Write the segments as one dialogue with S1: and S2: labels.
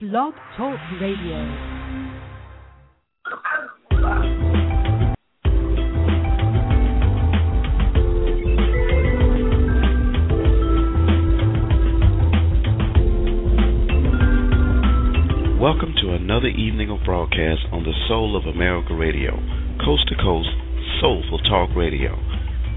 S1: Blog Talk Radio.
S2: Welcome to another evening of broadcast on the Soul of America Radio, coast to coast, soulful talk radio.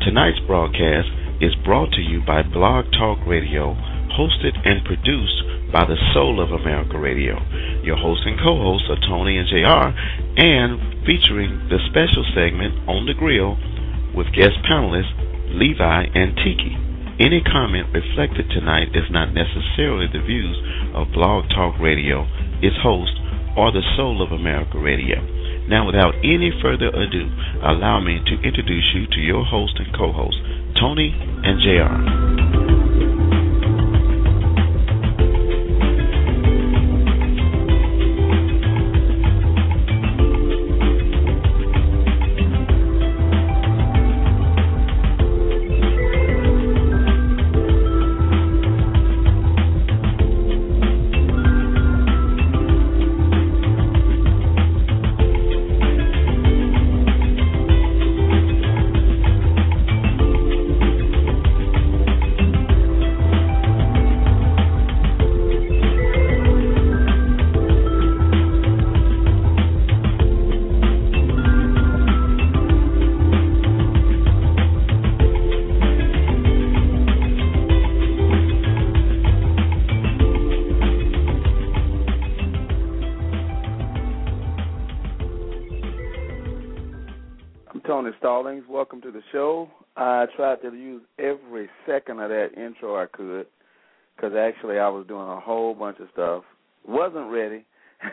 S2: Tonight's broadcast is brought to you by Blog Talk Radio, hosted and produced by the Soul of America Radio. Your host and co-hosts are Tony and JR, and featuring the special segment on the grill with guest panelists Levi and Tiki. Any comment reflected tonight is not necessarily the views of Blog Talk Radio, its host, or the Soul of America Radio. Now, without any further ado, allow me to introduce you to your host and co-host, Tony and JR.
S3: Tony Stallings. Welcome to the show. I tried to use every second of that intro I could because actually I was doing a whole bunch of stuff. Wasn't ready.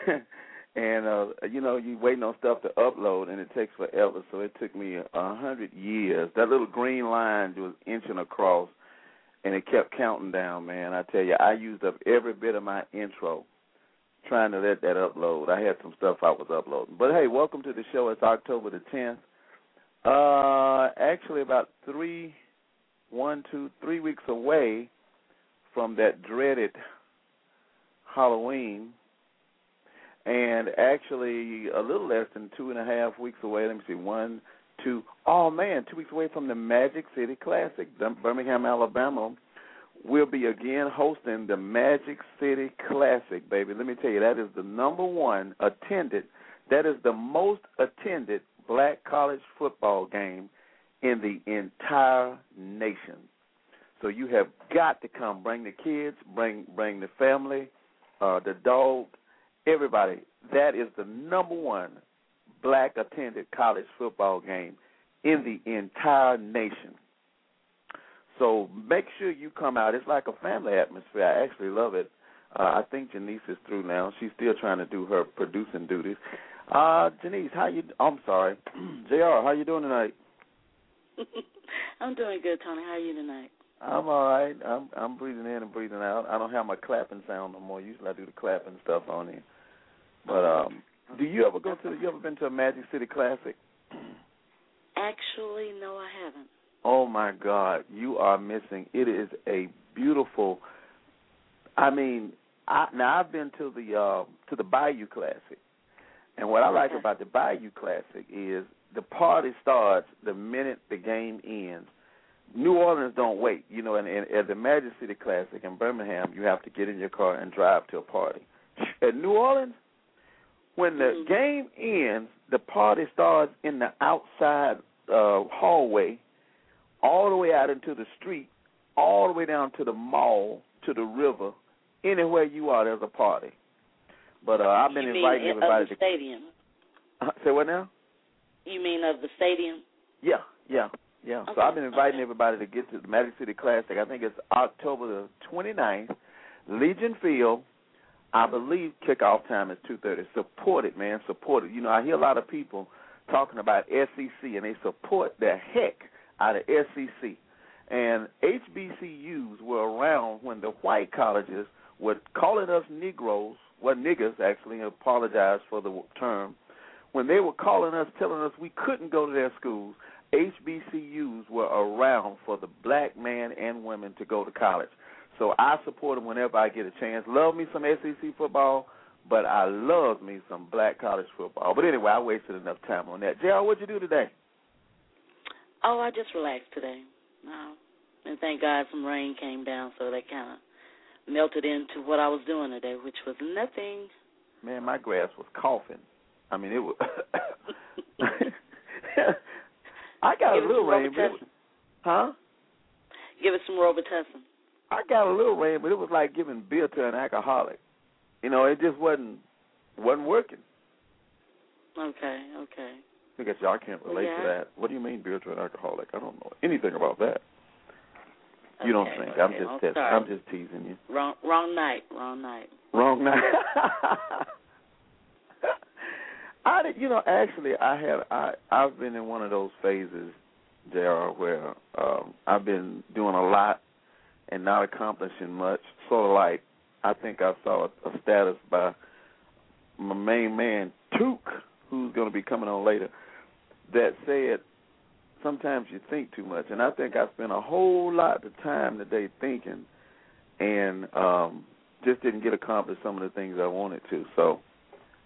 S3: and, uh, you know, you waiting on stuff to upload and it takes forever. So it took me a hundred years. That little green line was inching across and it kept counting down, man. I tell you, I used up every bit of my intro trying to let that upload. I had some stuff I was uploading. But hey, welcome to the show. It's October the 10th. Uh, actually, about three, one, two, three weeks away from that dreaded Halloween, and actually a little less than two and a half weeks away. Let me see, one, two. Oh man, two weeks away from the Magic City Classic, Birmingham, Alabama. We'll be again hosting the Magic City Classic, baby. Let me tell you, that is the number one attended. That is the most attended black college football game in the entire nation. So you have got to come. Bring the kids, bring bring the family, uh, the dog, everybody. That is the number one black attended college football game in the entire nation. So make sure you come out. It's like a family atmosphere. I actually love it. Uh, I think Janice is through now. She's still trying to do her producing duties. Uh, Janice, how you? I'm sorry, Jr. How you doing tonight?
S4: I'm doing good, Tony. How are you tonight?
S3: I'm all right. I'm I'm breathing in and breathing out. I don't have my clapping sound no more. Usually I do the clapping stuff on here. But um, do you ever go to? The, you ever been to a Magic City Classic?
S4: Actually, no, I haven't.
S3: Oh my God, you are missing. It is a beautiful. I mean, I, now I've been to the uh, to the Bayou Classic, and what I like about the Bayou Classic is the party starts the minute the game ends. New Orleans don't wait, you know, and, and at the Magic City Classic in Birmingham, you have to get in your car and drive to a party. At New Orleans, when the
S4: Mhm.
S3: game ends, the party starts in the outside uh hallway, all the way out into the street, all the way down to the mall, to the river. Anywhere you are, there's a party. But uh I've been
S4: you
S3: inviting
S4: mean
S3: everybody
S4: of the
S3: to
S4: stadium?
S3: uh, say what now?
S4: You mean of the stadium?
S3: Yeah, yeah, yeah. So I've been inviting
S4: okay.
S3: everybody to get to the Magic City Classic. I think it's October the 29th, Legion Field. I believe kickoff time is 2:30. Support it, man. Support it. You know, I hear a lot of people talking about SEC, and they support the heck out of SEC. And HBCUs were around when the white colleges were calling us Negroes, well, niggers actually, I apologize for the term, when they were calling us, telling us we couldn't go to their schools, HBCUs were around for the black man and women to go to college. So I support them whenever I get a chance. Love me some SEC football, but I love me some black college football. But anyway, I wasted enough time on that. JR, what'd you do today?
S4: Oh, I just relaxed today. No. And thank God some rain came down, so that kind of melted into what I was doing today, which was nothing.
S3: Man, my grass was coughing. I mean, it was. I got
S4: Give
S3: a little rain, but it was, huh?
S4: Give it some Robitussin.
S3: I got a little rain, but it was like giving beer to an alcoholic. You know, it just wasn't wasn't working.
S4: Okay, okay.
S3: I guess y'all can't relate
S4: Yeah.
S3: to that. What do you mean beer to an alcoholic? I don't know anything about that. You don't
S4: Okay,
S3: think? I'm
S4: okay,
S3: just
S4: well,
S3: test-
S4: sorry.
S3: I'm just teasing you.
S4: Wrong, wrong night, wrong night.
S3: Wrong night. I did, you know, actually, I had I I've been in one of those phases, Jr., where um, I've been doing a lot and not accomplishing much. Sort of like I think I saw a, a status by my main man Took, who's going to be coming on later, that said sometimes you think too much, and I think I spent a whole lot of time today thinking, and um, just didn't get accomplished some of the things I wanted to. So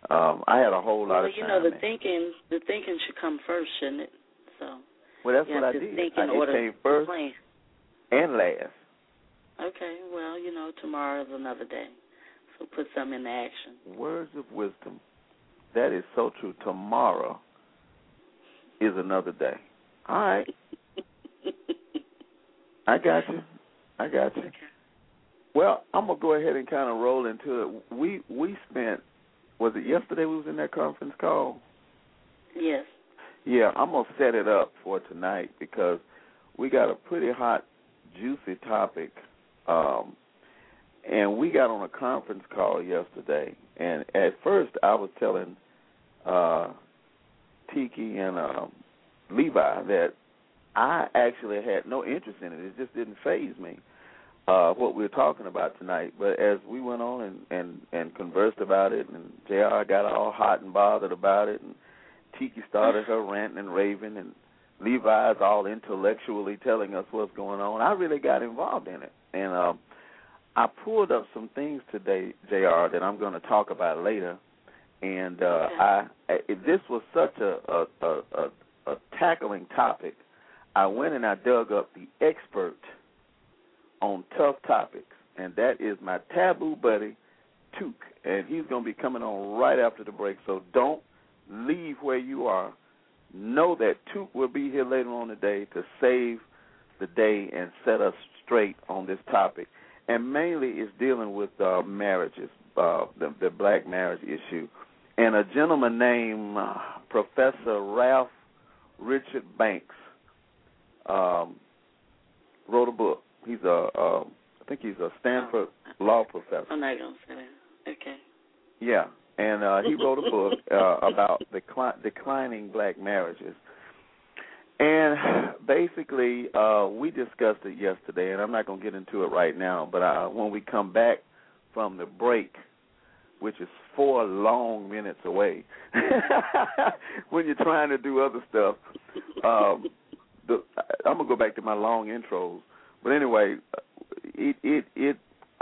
S3: um, I had a whole lot
S4: Well,
S3: of
S4: you
S3: time.
S4: know, the thinking, the thinking should come first, shouldn't it? So
S3: well, that's
S4: you
S3: what I did.
S4: think
S3: I,
S4: in
S3: it
S4: order
S3: came first
S4: plan.
S3: and last.
S4: Okay, well, you know, tomorrow is another day, so put some into action.
S3: Words of wisdom. That is so true. Tomorrow is another day. All right, I got you. I got you.
S4: Okay.
S3: Well, I'm gonna go ahead and kind of roll into it. We we spent was it yesterday we was in that conference call?
S4: Yes.
S3: Yeah, I'm gonna set it up for tonight because we got a pretty hot, juicy topic, um, and we got on a conference call yesterday. And at first, I was telling uh, Tiki and um, Levi that I actually had no interest in it. It just didn't phase me uh, what we were talking about tonight. But as we went on and, and, and conversed about it, and Jr. got all hot and bothered about it, and Tiki started her ranting and raving, and Levi's all intellectually telling us what's going on. I really got involved in it, and um, I pulled up some things today, Jr. That I'm going to talk about later. And uh,
S4: Okay.
S3: I, if this was such a a, a a a tackling topic, I went and I dug up the expert on tough topics, and that is my taboo buddy, Took, and he's going to be coming on right after the break. So don't leave where you are. Know that Took will be here later on today to save the day and set us straight on this topic. And mainly it's dealing with uh, marriages, uh, the, the black marriage issue. And a gentleman named uh, Professor Ralph Richard Banks um, wrote a book. He's a, uh, I think he's a Stanford law professor.
S4: I'm not gonna say that. Okay.
S3: Yeah, and uh, he wrote a book uh, about decli- declining black marriages. And basically, uh, we discussed it yesterday, and I'm not going to get into it right now. But uh, when we come back from the break, which is four long minutes away, when you're trying to do other stuff, um, the, I'm gonna go back to my long intros. But anyway, it it it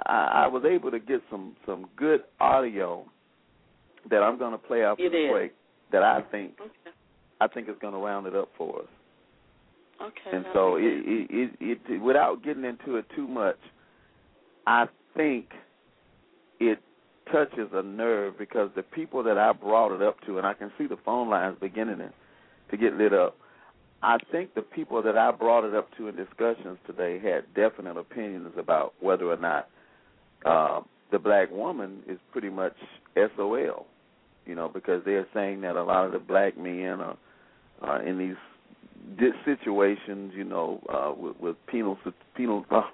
S3: I, I was able to get some some good audio that I'm going to play after
S4: You
S3: the break that I think
S4: Okay.
S3: I think is going to round it up for us.
S4: Okay.
S3: And so it, it it it without getting into it too much, I think it touches a nerve because the people that I brought it up to, and I can see the phone lines beginning to, get lit up. I think the people that I brought it up to in discussions today had definite opinions about whether or not uh, the black woman is pretty much SOL, you know, because they're saying that a lot of the black men are, are in these situations, you know, uh, with, with penal penal. Oh,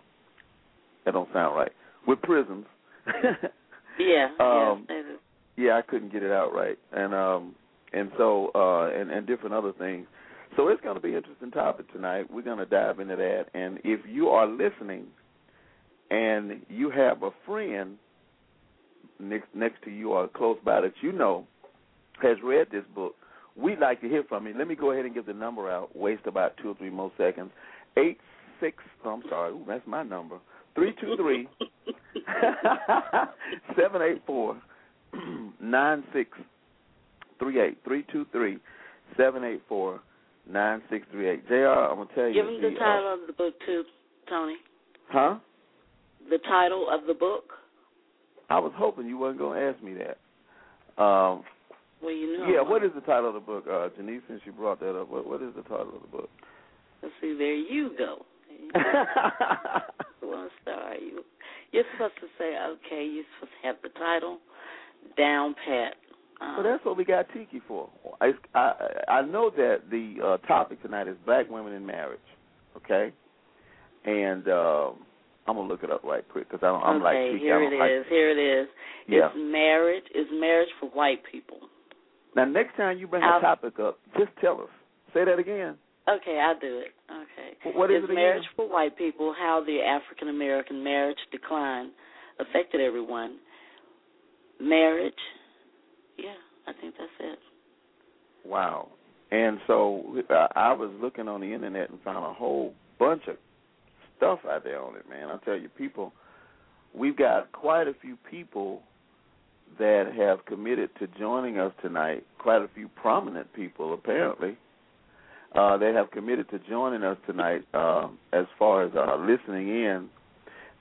S3: that don't sound right. With prisons.
S4: Yeah.
S3: um,
S4: yes,
S3: yeah, I couldn't get it out right, and um, and so uh, and and different other things. So it's going to be an interesting topic tonight. We're going to dive into that, and if you are listening, and you have a friend next next to you or close by that you know has read this book, we'd like to hear from you. Let me go ahead and give the number out. Waste about two or three more seconds. Eight six. Oh, I'm sorry. Ooh, that's my number. Three two three seven eight four nine six three eight three two three seven eight four nine six three eight. Jr. I'm gonna tell you.
S4: Give him the,
S3: the
S4: title
S3: uh,
S4: of the book too, Tony.
S3: Huh?
S4: The title of the book.
S3: I was hoping you wasn't gonna ask me that. Um,
S4: Well, you know.
S3: yeah. What is the title of the book, uh, Janice? Since you brought that up, what what is the title of the book?
S4: Let's see. There you go. One star. You. You're supposed to say, okay. You're supposed to have the title down pat. Um,
S3: So that's what we got Tiki for. I I, I know that the uh, topic tonight is black women in marriage, okay? And um, I'm gonna look it up right quick because I'm, I'm
S4: okay,
S3: like Tiki.
S4: here
S3: I'm
S4: it
S3: like,
S4: is. Here it is.
S3: Yeah.
S4: It's marriage. Is marriage for white people?
S3: Now next time you bring
S4: I'll-
S3: a topic up, just tell us. Say that again.
S4: Okay, I'll do it. Okay.
S3: What is again?
S4: marriage for white people? How the African American marriage decline affected everyone. Marriage. Yeah, I think that's it.
S3: Wow. And so uh, I was looking on the internet and found a whole bunch of stuff out there on it, man. I tell you, people, we've got quite a few people that have committed to joining us tonight. Quite a few prominent people, apparently, uh, that have committed to joining us tonight uh, as far as uh, listening in.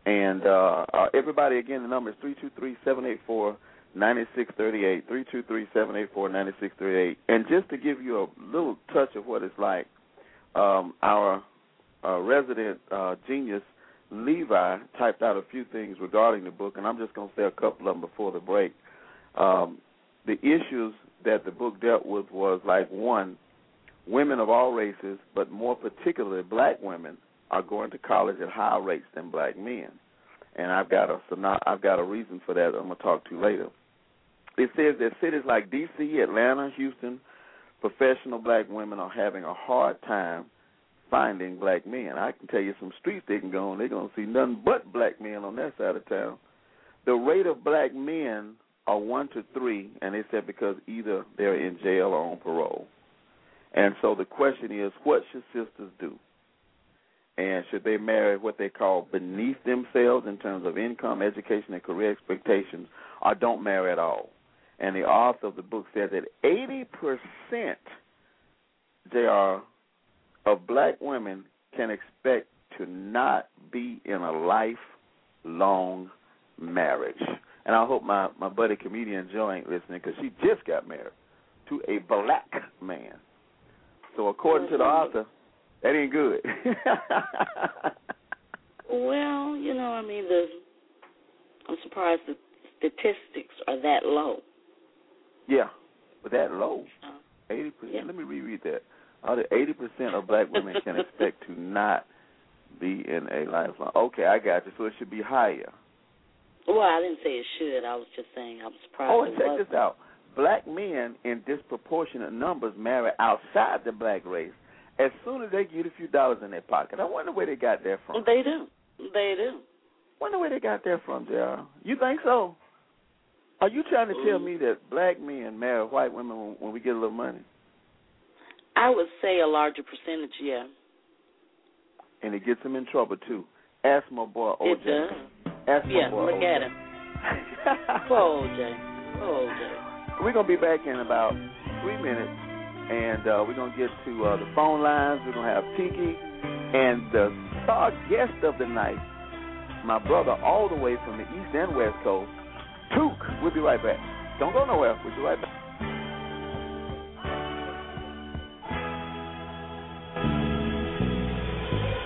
S3: And uh, uh, everybody, again, the number is three two three seven eight four. 9638 323-784-9638 and just to give you a little touch of what it's like um, our uh, resident uh, genius Levi typed out a few things regarding the book and I'm just going to say a couple of them before the break um, the issues that the book dealt with was like one women of all races but more particularly black women are going to college at higher rates than black men and I've got a I've got a reason for that I'm to talk to later. It says that cities like D.C., Atlanta, Houston, professional black women are having a hard time finding black men. I can tell you some streets they can go on, they're to see nothing but black men on that side of town. The rate of black men are one to three, and they said because either they're in jail or on parole. And so the question is, what should sisters do? and should they marry what they call beneath themselves in terms of income, education, and career expectations, or don't marry at all? And the author of the book said that 80% JR of black women can expect to not be in a lifelong marriage. And I hope my, my buddy comedian Joe ain't listening because she just got married to a black man. So according to the author, that ain't good.
S4: Well, you know, I mean, the I'm surprised the statistics are that low.
S3: yeah, but that low,
S4: Uh,
S3: eighty percent.
S4: Yeah.
S3: Let me reread that. Out of eighty percent of black women can expect to not be in a lifelong. Okay, I got you. So it should be higher.
S4: well, I didn't say it should. I was just saying I'm surprised.
S3: Oh, and check
S4: wasn't.
S3: this out. Black men in disproportionate numbers marry outside the black race as soon as they get a few dollars in their pocket. I wonder where they got that from.
S4: They do. They do.
S3: Wonder where they got that from, JR. You think so? Are you trying to tell
S4: Mm.
S3: me that black men marry white women when, when we get a little money?
S4: I would say a larger percentage, yeah.
S3: And it gets them in trouble too. Ask my boy OJ.
S4: It does.
S3: Ask my
S4: Yeah,
S3: boy
S4: look
S3: OJ.
S4: at him. Poor OJ. Poor OJ.
S3: We're gonna be back in about three minutes, and uh, we're gonna get to uh, the phone lines. We're gonna have Tiki and the star guest of the night, my brother, all the way from the east and west coast, Took. We'll be right back. Don't go nowhere. We'll be right back.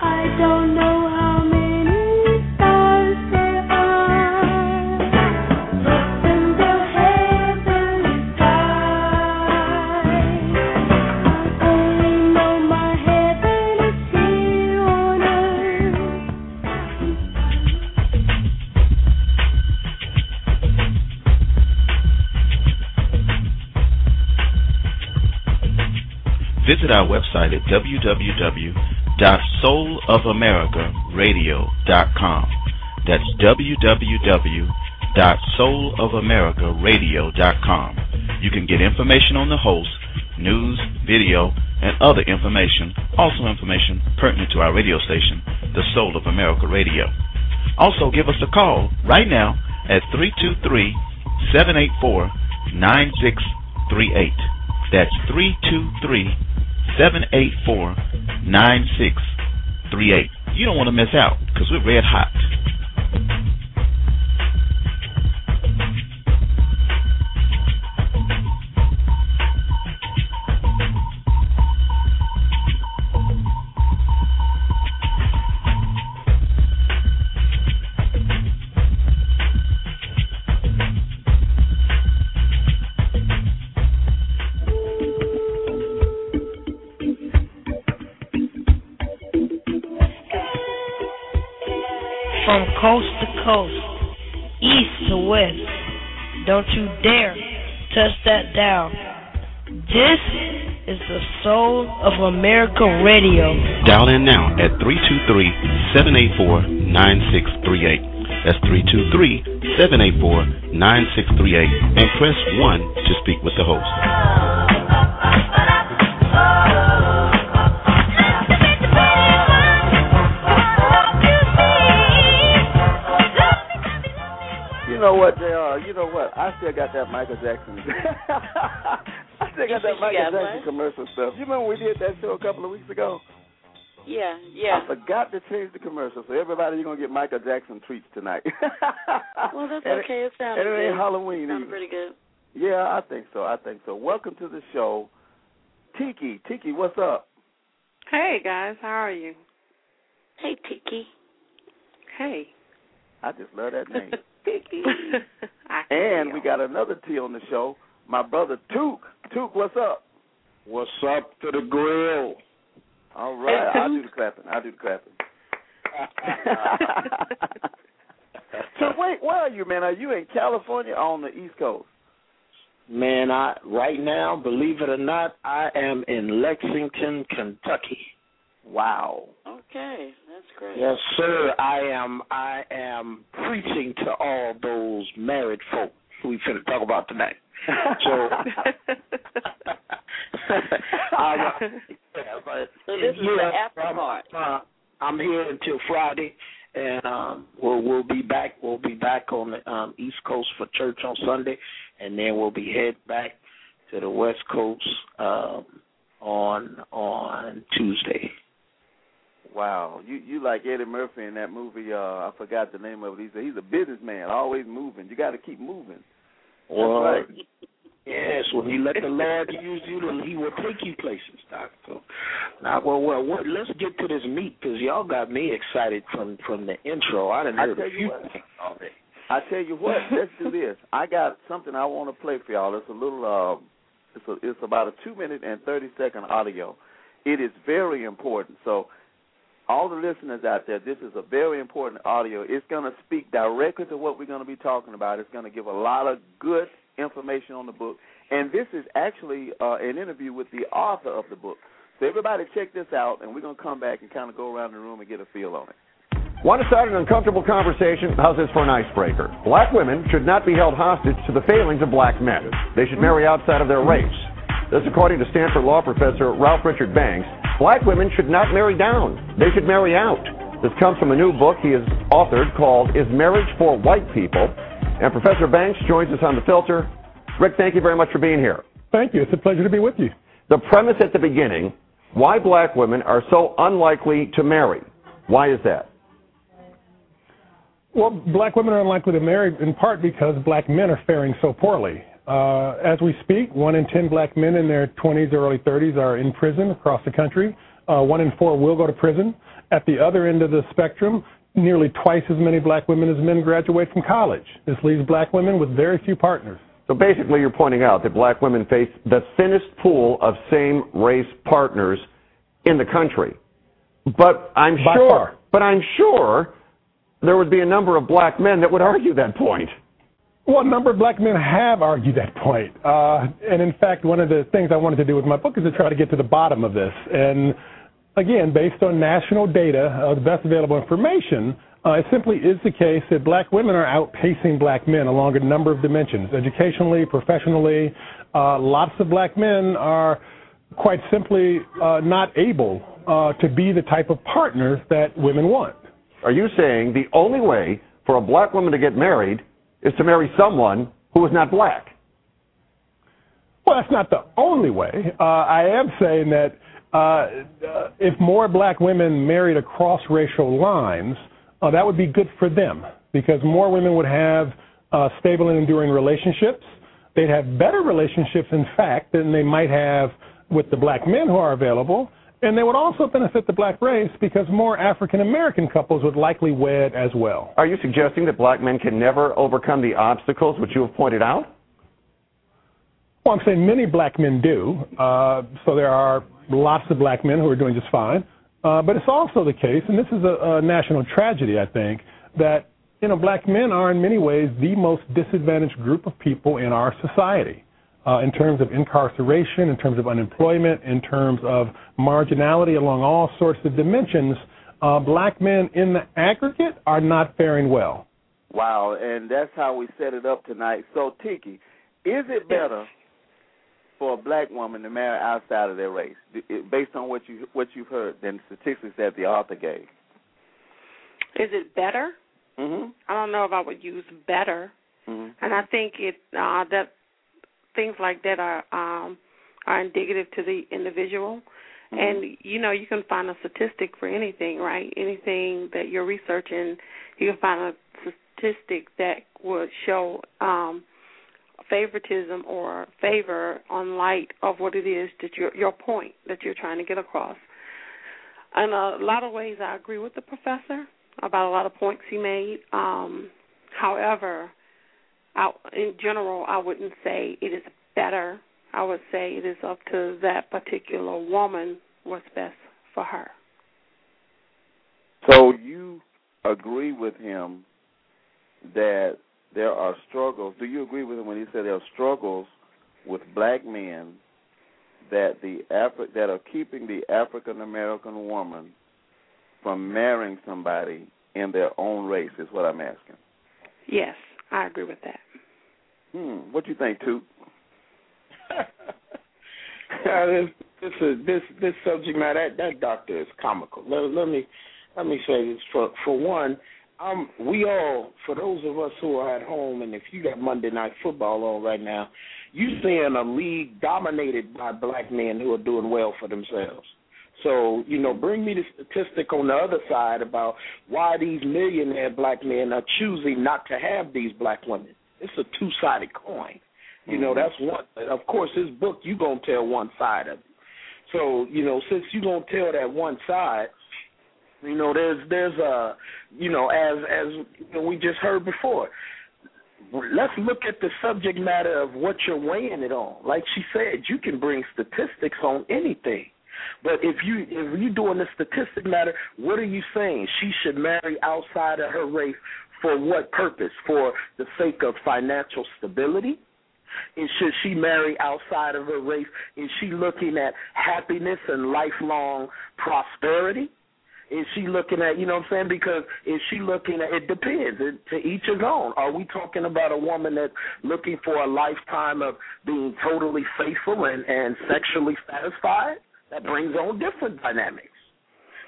S5: I don't know how
S2: at www.soulofamericaradio.com. That's www.soulofamericaradio.com. You can get information on the host, news, video, and other information, also information pertinent to our radio station, The Soul of America Radio. Also, give us a call right now at 323 784 9638. That's 323 784 9638. You don't want to miss out because we're red hot.
S6: Touch that down. This is the Soul of America Radio.
S2: Dial in now at 323 784 9638. That's 323 784 9638. And press 1 to speak with the host.
S3: Know what, JR? You know what? I still got that Michael Jackson. I still got that Michael
S4: got
S3: Jackson
S4: what?
S3: commercial stuff. You remember we did that show a couple of weeks ago?
S4: Yeah, yeah.
S3: I forgot to change the commercial, so everybody, you're gonna get Michael Jackson treats tonight.
S4: Well, that's
S3: And
S4: okay. It sounds
S3: and it ain't
S4: good.
S3: Halloween
S4: Sounds
S3: either.
S4: pretty good.
S3: Yeah, I think so. I think so. Welcome to the show, Tiki. Tiki, what's up?
S7: Hey guys, how are you?
S4: Hey, Tiki.
S7: Hey.
S3: I just love that name.
S7: I
S3: and we got another T on the show, my brother Took. Took, what's up?
S8: What's up to the grill?
S3: All right, I'll do the clapping. I'll do the clapping. so wait, where are you, man? Are you in California or on the East Coast?
S8: Man, I right now, believe it or not, I am in Lexington, Kentucky.
S3: Wow.
S4: Okay, that's great.
S8: Yes, sir. I am I am preaching to all those married folk we finna talk about tonight. So uh, yeah, but
S4: So this is the after part.
S8: uh, I'm here until Friday, and um, we'll we'll be back. We'll be back on the um, East Coast for church on Sunday, and then we'll be head back to the West Coast um, on on Tuesday.
S3: Wow. You you like Eddie Murphy in that movie, uh I forgot the name of it. He's a he's a businessman, always moving. You gotta keep moving.
S8: Well,
S3: right.
S8: yes, when you let the Lord use you, He will take you places, Doc. So, now, well, well, well, let's get to this meat because y'all got me excited from from the intro. I didn't
S3: tell
S8: a
S3: you
S8: few
S3: what.
S8: things already.
S3: I tell you what, let's do this. I got something I want to play for y'all. It's a little uh it's a, it's about a 2 minute and 30 second audio. It is very important. So all the listeners out there, this is a very important audio. It's going to speak directly to what we're going to be talking about. It's going to give a lot of good information on the book. And this is actually uh, an interview with the author of the book. So everybody check this out, and we're going to come back and kind of go around the room and get a feel on it.
S9: Want to start an uncomfortable conversation? How's this for an icebreaker? Black women should not be held hostage to the failings of black men. They should marry outside of their race. This, according to Stanford law professor Ralph Richard Banks, black women should not marry down. They should marry out. This comes from a new book he has authored called Is Marriage for White People? And Professor Banks joins us on the filter. Rick, thank you very much for being here.
S10: Thank you. It's a pleasure to be with you.
S9: The premise at the beginning why black women are so unlikely to marry. Why is that?
S10: Well, black women are unlikely to marry in part because black men are faring so poorly. Uh, as we speak, one in ten black men in their 20s or early 30s are in prison across the country. Uh, one in four will go to prison. At the other end of the spectrum, nearly twice as many black women as men graduate from college. This leaves black women with very few partners.
S9: So basically, you're pointing out that black women face the thinnest pool of same race partners in the country. But I'm
S10: By
S9: sure,
S10: far.
S9: but I'm sure there would be a number of black men that would argue that point.
S10: Well, a number of black men have argued that point. Uh, and in fact, one of the things I wanted to do with my book is to try to get to the bottom of this. And again, based on national data, uh, the best available information, uh, it simply is the case that black women are outpacing black men along a number of dimensions, educationally, professionally. Uh, lots of black men are quite simply uh, not able uh, to be the type of partners that women want.
S9: Are you saying the only way for a black woman to get married is to marry someone who is not black.
S10: Well, that's not the only way. Uh, I am saying that uh, uh, if more black women married across racial lines, uh, that would be good for them because more women would have uh, stable and enduring relationships. They'd have better relationships, in fact, than they might have with the black men who are available. And they would also benefit the black race because more African American couples would likely wed as well.
S9: Are you suggesting that black men can never overcome the obstacles which you have pointed out?
S10: Well, I'm saying many black men do. Uh, so there are lots of black men who are doing just fine. Uh, but it's also the case, and this is a, a national tragedy, I think, that you know black men are in many ways the most disadvantaged group of people in our society. Uh, in terms of incarceration, in terms of unemployment, in terms of marginality along all sorts of dimensions, uh, black men in the aggregate are not faring well.
S3: Wow, and that's how we set it up tonight. So, Tiki, is it better for a black woman to marry outside of their race, based on what you what you've heard, than statistics that the author gave?
S7: Is it better?
S3: Mm-hmm.
S7: I don't know if I would use better,
S3: mm-hmm.
S7: and I think it uh, that things like that are um, are indicative to the individual.
S3: Mm-hmm.
S7: And you know, you can find a statistic for anything, right? Anything that you're researching, you can find a statistic that would show um, favoritism or favor on light of what it is that your your point that you're trying to get across. In a lot of ways, I agree with the professor about a lot of points he made. Um, however, I, in general, I wouldn't say it is better. I would say it is up to that particular woman what's best for her.
S3: So you agree with him that there are struggles. Do you agree with him when he said there are struggles with black men that the Afri- that are keeping the African American woman from marrying somebody in their own race? Is what I'm asking.
S7: Yes, I agree with that.
S3: Hmm. What do you think, Toot?
S8: Uh, this this is, this this subject matter that that doctor is comical. Let, let me let me say this for for one. Um, we all, for those of us who are at home, and if you got Monday Night Football on right now, you seeing a league dominated by black men who are doing well for themselves. So, you know, bring me the statistic on the other side about why these millionaire black men are choosing not to have these black women. It's a two sided coin. You know, mm-hmm. that's one. Of course, this book you gonna tell one side of it. So, you know, since you gonna tell that one side, you know, there's there's a, you know, as as you know, we just heard before. Let's look at the subject matter of what you're weighing it on. Like she said, you can bring statistics on anything. But if you if you're doing the statistic matter, what are you saying? She should marry outside of her race for what purpose? For the sake of financial stability? And should she marry outside of her race? Is she looking at happiness and lifelong prosperity? Is she looking at, you know what I'm saying? Because is she looking at, it depends. It, to each his own. Are we talking about a woman that's looking for a lifetime of being totally faithful and, and sexually satisfied? That brings on different dynamics.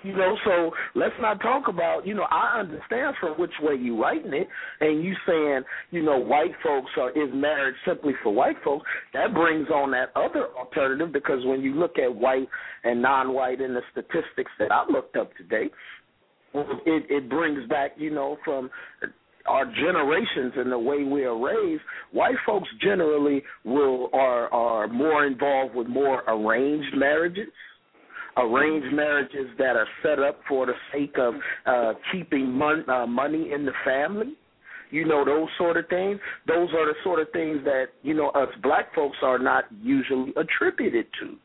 S8: You know, so let's not talk about, you know, I understand from which way you're writing it and you saying, you know, white folks are is marriage simply for white folks, that brings on that other alternative because when you look at white and non white in the statistics that I looked up today, it, it brings back, you know, from our generations and the way we are raised, white folks generally will are are more involved with more arranged marriages arranged marriages that are set up for the sake of uh keeping mon- uh, money in the family. You know those sort of things. Those are the sort of things that you know us black folks are not usually attributed to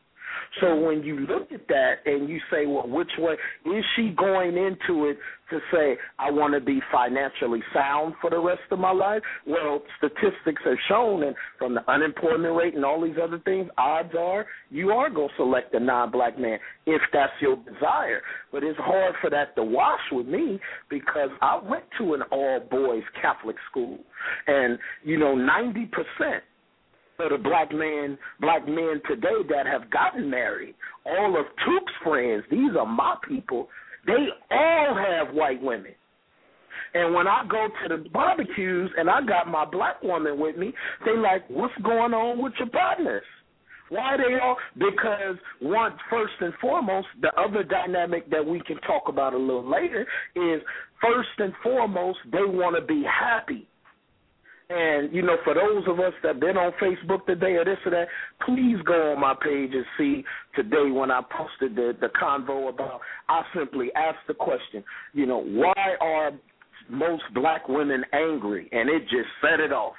S8: so when you look at that and you say, well, which way is she going into it to say, I want to be financially sound for the rest of my life? Well, statistics have shown, and from the unemployment rate and all these other things, odds are you are going to select a non black man if that's your desire. But it's hard for that to wash with me because I went to an all boys Catholic school, and, you know, 90% or the black man, black men today that have gotten married, all of Tuke's friends, these are my people, they all have white women. And when I go to the barbecues and I got my black woman with me, they like, what's going on with your partners? Why they all? Because one, first and foremost, the other dynamic that we can talk about a little later is first and foremost they want to be happy. And you know, for those of us that been on Facebook today or this or that, please go on my page and see today when I posted the the convo about. I simply asked the question, you know, why are most black women angry? And it just set it off.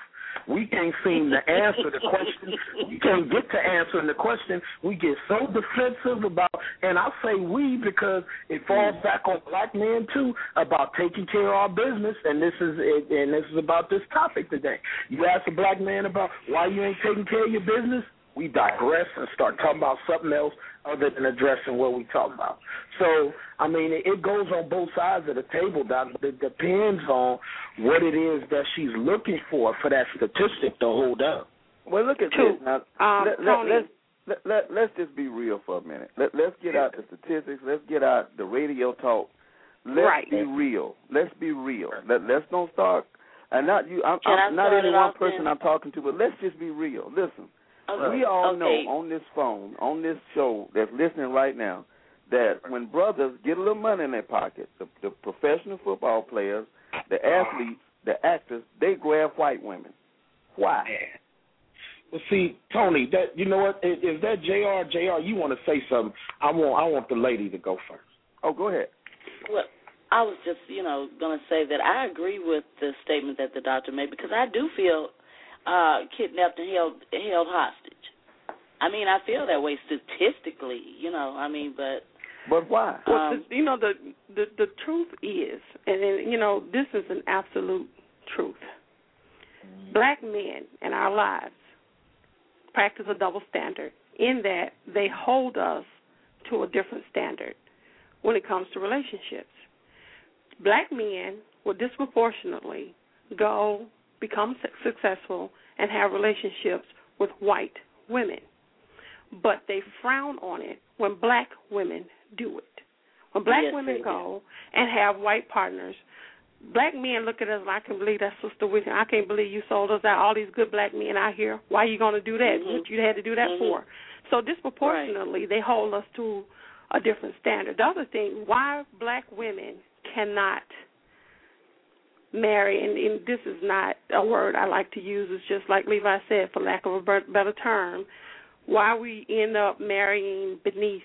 S8: We can't seem to answer the question. We can't get to answering the question. We get so defensive about, and I say we because it falls back on black men too about taking care of our business. And this is and this is about this topic today. You ask a black man about why you ain't taking care of your business. We digress and start talking about something else other than addressing what we talk about. So, I mean, it, it goes on both sides of the table, Doc. It depends on what it is that she's looking for for that statistic to hold up.
S3: Well, look at
S7: True.
S3: this. Now,
S7: Um,
S3: let,
S7: Tony.
S3: let, let, let, let's just be real for a minute. Let, let's get out the statistics. Let's get out the radio talk. Let's
S7: Right.
S3: be real. Let's be real. Let, let's don't start. And not you. I'm, I'm not any one person
S4: then?
S3: I'm talking to, but let's just be real. Listen,
S4: Okay.
S3: we all
S4: okay.
S3: know on this phone, on this show that's listening right now, that when brothers get a little money in their pocket, the, the professional football players, the athletes, the actors, they grab white women. Why?
S8: Well, see, Tony, that you know what? Is If if that Jr. Jr. You want to say something? I want I want the lady to go first.
S3: Oh, go ahead.
S4: Well, I was just, you know, going to say that I agree with the statement that the doctor made because I do feel uh kidnapped and held held hostage. I mean, I feel that way statistically, you know. I mean, but
S3: But why?
S7: Well,
S4: Um,
S7: the, you know the, the the truth is, and, and you know this is an absolute truth. Black men in our lives practice a double standard in that they hold us to a different standard when it comes to relationships. Black men will disproportionately go become successful and have relationships with white women, but they frown on it when black women do it. When black
S4: Yes,
S7: women go and have white partners, black men look at us like, I can't believe that sister with you. I can't believe you sold us out. All these good black men out here. Why are you going to do that?
S4: Mhm.
S7: What you had to do that
S4: Mhm.
S7: for? So disproportionately, they hold us to a different standard. The other thing, why black women cannot marry, and, and this is not a word I like to use. It's just like Levi said, for lack of a better term, why we end up marrying beneath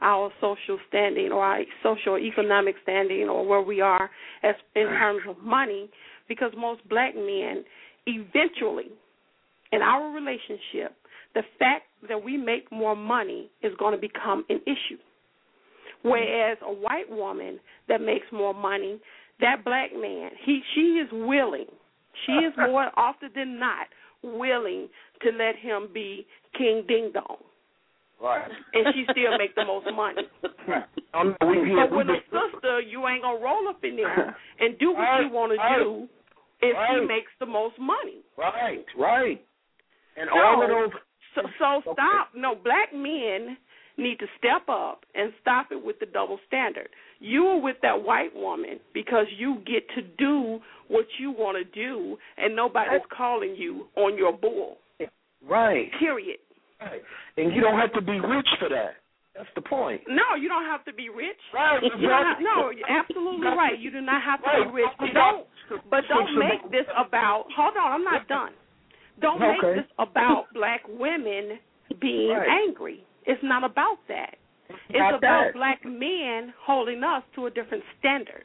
S7: our social standing or our social economic standing or where we are as in terms of money because most black men eventually in our relationship the fact that we make more money is going to become an issue. Mm-hmm. Whereas a white woman that makes more money that black man he she is willing she is more often than not willing to let him be king ding dong
S8: Right.
S7: and she still make the most money.
S8: We, we,
S7: But with a sister, you ain't gonna roll up in there and do what
S8: Right,
S7: you want to
S8: right,
S7: do if
S8: right.
S7: she makes the most money.
S8: right, right. And
S7: No.
S8: all of those.
S7: So, so
S8: Okay.
S7: stop. No, black men need to step up and stop it with the double standard. You are with that white woman because you get to do what you want to do, and nobody's calling you on your bull.
S8: Right.
S7: Period.
S8: Right. And you don't have to be rich for that. That's the point.
S7: No, you don't have to be rich.
S8: Right.
S7: You have, no, you're absolutely right. You do not have to
S8: Right.
S7: be rich. But don't, but don't make this about. Hold on, I'm not done. Don't make this about black women being
S8: Right.
S7: angry. It's not about that. It's
S8: Not
S7: about
S8: that.
S7: black men holding us to a different standard,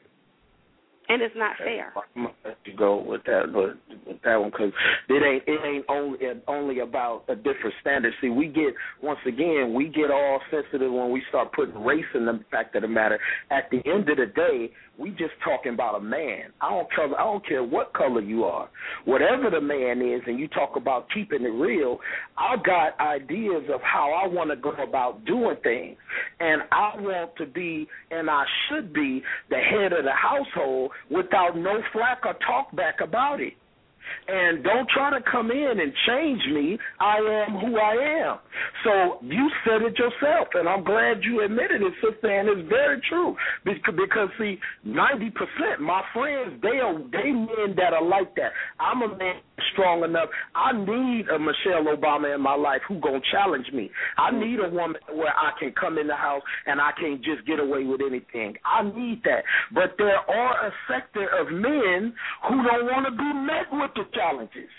S7: and it's not fair.
S8: I'm gonna let you go with that, but with that one because it ain't it ain't only only about a different standard. See, we get once again we get all sensitive when we start putting race in the fact of the matter. At the end of the day, we just talking about a man. I don't care. I don't care what color you are, whatever the man is, and you talk about keeping it real. I got ideas of how I want to go about doing things, and I want to be, and I should be, the head of the household without no flack or talk back about it. And don't try to come in and change me. I am who I am. So you said it yourself, and I'm glad you admitted it, sister, and it's very true. Because, because see, 90%, my friends, they are they men that are like that. I'm a man strong enough. I need a Michelle Obama in my life who gonna challenge me. I hmm. need a woman where I can come in the house and I can't just get away with anything. I need that. But there are a sector of men who don't want to be met with the challenges.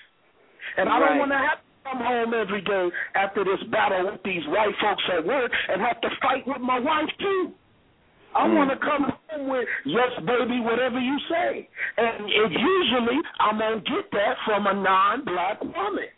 S8: And I don't
S3: Right.
S8: want to have to come home every day after this battle with these white folks at work and have to fight with my wife too. I
S3: Mm.
S8: want to come home with yes, baby, whatever you say, and it, usually I'm gonna get that from a non-black woman.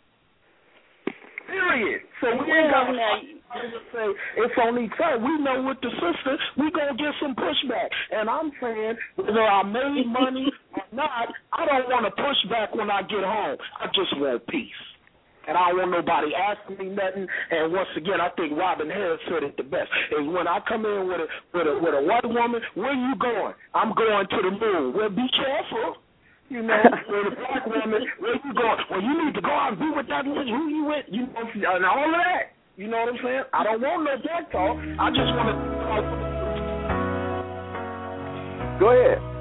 S8: Period. So we ain't got
S4: Well, now,
S8: to say it's only fair. We know with the sister, we gonna get some pushback, and I'm saying whether I made money or not, I don't want to push back when I get home. I just want peace. And I don't want nobody asking me nothing. And once again, I think Robin Harris said it the best. Is when I come in with a with a with a white woman, where you going? I'm going to the moon. Well, be careful. You know, with a black woman, where you going? Well, you need to go out and be with that who you with. You know, and all of that. You know what I'm saying? I don't want no black talk. I just want to.
S3: Go ahead.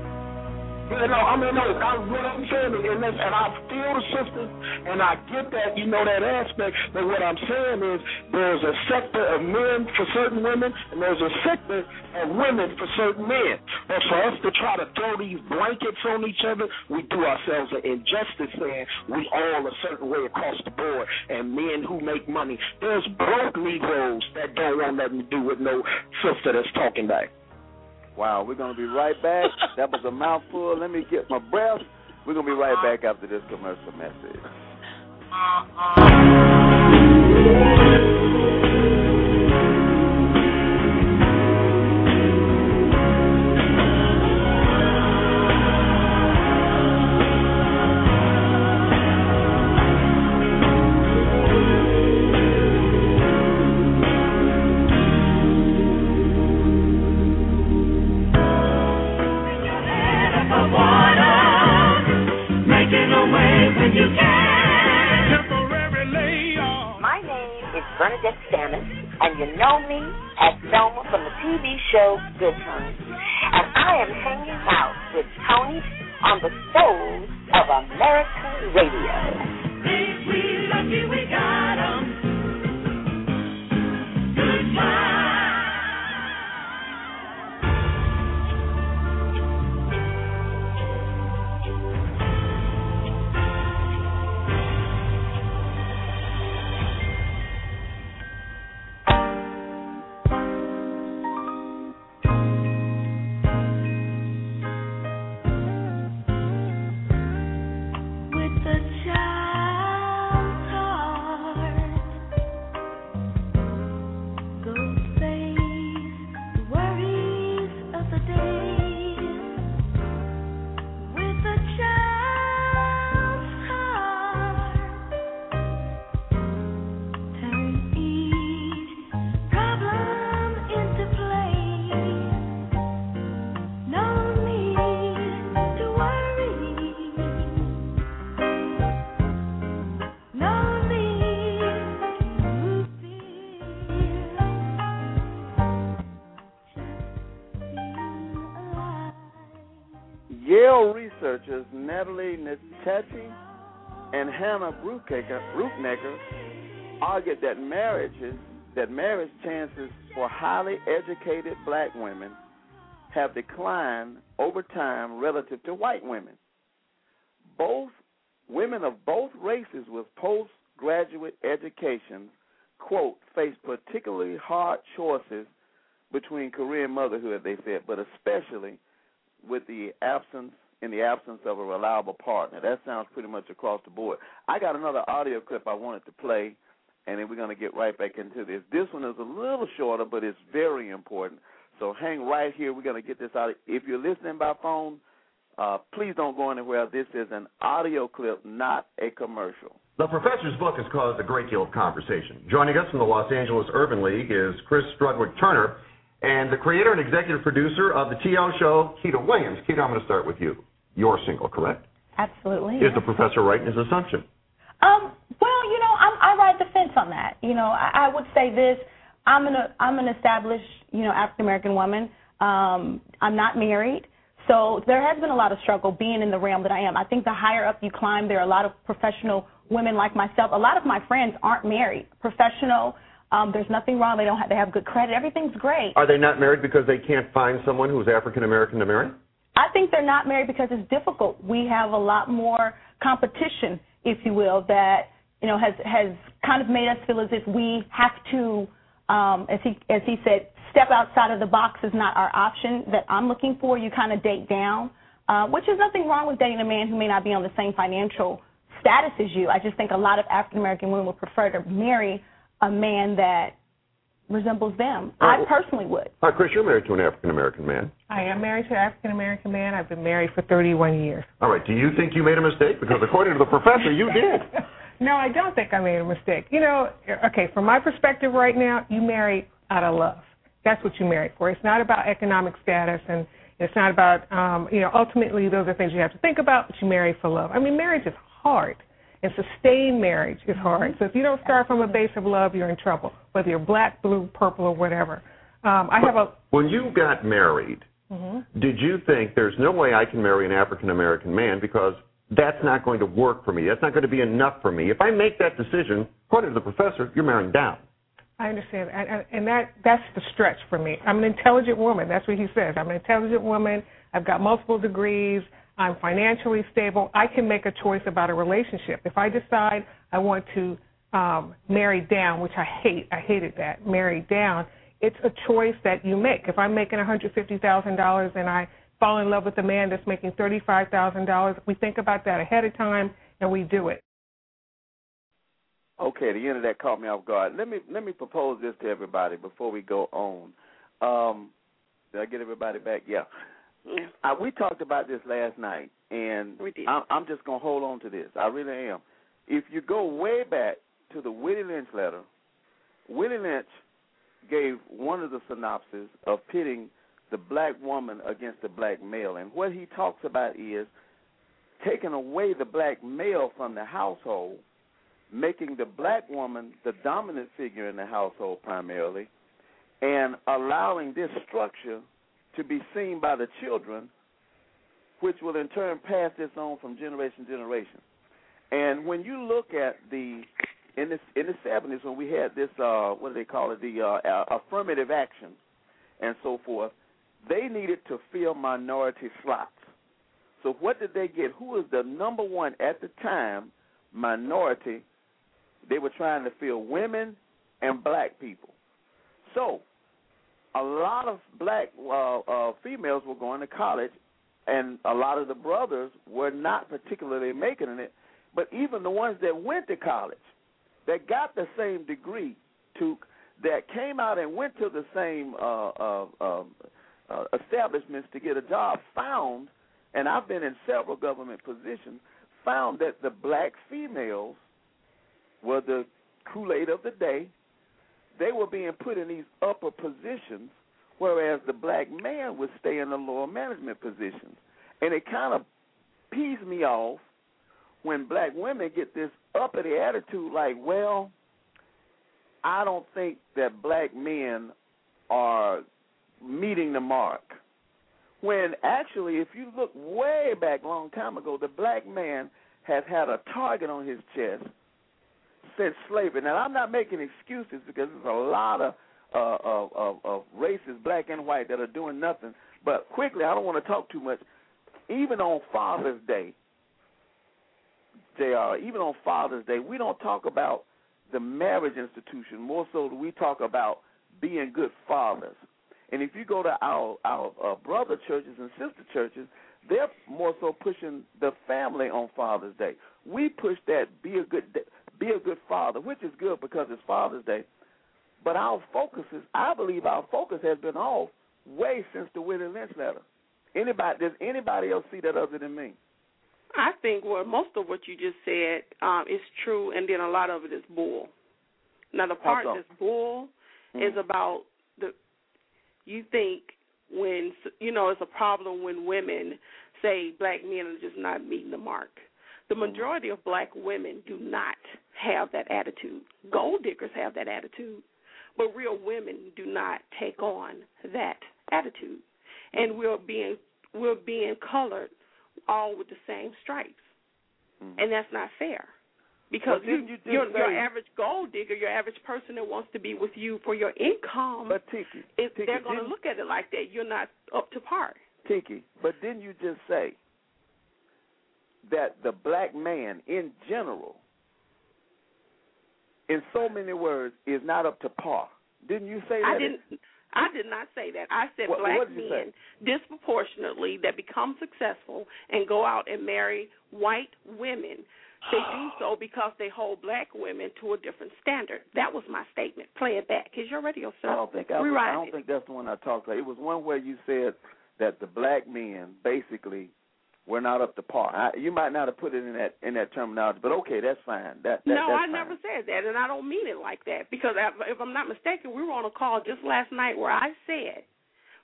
S8: You know, I mean, no, I, what I'm saying is, and, and I feel the sisters, and I get that, you know, that aspect. But what I'm saying is, there's a sector of men for certain women, and there's a sector of women for certain men. But for us to try to throw these blankets on each other, we do ourselves an injustice saying we all a certain way across the board. And men who make money, there's broke Negroes that don't want nothing to do with no sister that's talking back.
S3: Wow, we're going to be right back. that was a mouthful. Let me get my breath. We're going to be right back after this commercial message.
S5: Uh, uh.
S3: Yale researchers Natalie Nitsche and Hannah Brucknecker, argued that marriages that marriage chances for highly educated black women have declined over time relative to white women. Both women of both races with postgraduate educations, quote, face particularly hard choices between career and motherhood, they said, but especially with the absence in the absence of a reliable partner. That sounds pretty much across the board. I got another audio clip I wanted to play, and then we're going to get right back into this. This one is a little shorter, but it's very important. So hang right here. We're going to get this out. If you're listening by phone, uh, please don't go anywhere. This is an audio clip, not a commercial.
S9: The professor's book has caused a great deal of conversation. Joining us from the Los Angeles Urban League is Chris Strudwick Turner, and the creator and executive producer of the TL show, Keita Williams. Keita, I'm going to start with you. You're single, correct?
S11: Absolutely.
S9: Is the professor right in his assumption?
S11: Um, well, you know, I'm, I ride the fence on that. You know, I, I would say this: I'm an I'm an established, you know, African American woman. Um, I'm not married, so there has been a lot of struggle being in the realm that I am. I think the higher up you climb, there are a lot of professional women like myself. A lot of my friends aren't married, professional. Um, there's nothing wrong. They don't have they have good credit. Everything's great.
S9: Are they not married because they can't find someone who's African American to marry?
S11: I think they're not married because it's difficult. We have a lot more competition, if you will, that you know has has kind of made us feel as if we have to, um, as he as he said, step outside of the box is not our option. That I'm looking for. You kind of date down, uh, which is nothing wrong with dating a man who may not be on the same financial status as you. I just think a lot of African American women would prefer to marry a man that resembles them. I personally would.
S9: All right, Chris, you're married to an African American man.
S12: I am married to an African American man. I've been married for 31 years.
S9: All right, do you think you made a mistake? Because according to the professor, you did.
S12: No, I don't think I made a mistake. You know, okay, from my perspective right now, you marry out of love. That's what you marry for. It's not about economic status and it's not about um, you know, ultimately those are things you have to think about, but you marry for love. I mean, marriage is hard. And sustained marriage is hard. So if you don't start from a base of love, you're in trouble, whether you're black, blue, purple, or whatever. Um, I have a.
S9: When you got married,
S12: mhm.
S9: did you think there's no way I can marry an African American man because that's not going to work for me? That's not going to be enough for me. If I make that decision, according to the professor, you're marrying down.
S12: I understand, and, and- and that that's the stretch for me. I'm an intelligent woman. That's what he says. I'm an intelligent woman. I've got multiple degrees. I'm financially stable. I can make a choice about a relationship. If I decide I want to um, marry down, which I hate, I hated that marry down. It's a choice that you make. If I'm making $150,000 and I fall in love with a man that's making $35,000, we think about that ahead of time and we do it.
S3: Okay, the end of that caught me off guard. Let me let me propose this to everybody before we go on. Um, did I get everybody back? Yeah.
S7: Yeah.
S3: Uh, we talked about this last night, and. I'm, I'm just gonna hold on to this. I really am. If you go way back to the Willie Lynch letter, Willie Lynch gave one of the synopses of pitting the black woman against the black male, and what he talks about is taking away the black male from the household, making the black woman the dominant figure in the household primarily, and allowing this structure to be seen by the children, which will in turn pass this on from generation to generation. And when you look at the in the in the seventies when we had this uh what do they call it the uh, affirmative action and so forth, they needed to fill minority slots. So what did they get? Who was the number one at the time minority? They were trying to fill women and black people. So a lot of black uh, uh, females were going to college, and a lot of the brothers were not particularly making it. But even the ones that went to college, that got the same degree, to that came out and went to the same uh, uh, um, uh, establishments to get a job, found, and I've been in several government positions, found that the black females were the Kool Aid of the day they were being put in these upper positions, whereas the black man would stay in the lower management positions. And it kind of pees me off when black women get this uppity attitude like, well, I don't think that black men are meeting the mark. When actually, if you look way back long time ago, the black man has had a target on his chest since slavery. Now, I'm not making excuses because there's a lot of uh, of, of, of races, black and white, that are doing nothing. But quickly, I don't want to talk too much. Even on Father's Day, Jr. Even on Father's Day, we don't talk about the marriage institution. More so, we talk about being good fathers. And if you go to our our uh, brother churches and sister churches, they're more so pushing the family on Father's Day. We push that be a good be a good father, which is good because it's Father's Day. But our focus is, I believe, our focus has been off way since the Willie Lynch letter. Anybody does anybody else see that other than me?
S7: I think well, most of what you just said um, is true, and then a lot of it is bull. Now, the part
S3: so?
S7: that's bull is about the. You think when you know it's a problem when women say black men are just not meeting the mark. The majority of black women do not have that attitude. Gold diggers have that attitude, but real women do not take on that attitude. And we're being we're being colored all with the same stripes, mm-hmm. and that's not fair. Because
S3: you just
S7: your your average gold digger, your average person that wants to be with you for your income,
S3: But Tiki,
S7: if
S3: Tiki,
S7: they're going to look at it like that, you're not up to par.
S3: Tiki, but didn't you just say that the black man in general, in so many words, is not up to par? Didn't you say that?
S7: I didn't. I did not say that. I said
S3: What-
S7: black
S3: what
S7: men disproportionately that become successful and go out and marry white women. They do so because they hold black women to a different standard. That was my statement. Play it back. Is your radio show?
S3: I don't think I, was, I don't
S7: it.
S3: think that's the one I talked about. It was one where you said that the black men basically were not up to par. I, you might not have put it in that in that terminology, but okay, that's fine. That, that
S7: no,
S3: that's
S7: I
S3: fine.
S7: never said that, and I don't mean it like that because I, if I'm not mistaken, we were on a call just last night where I said,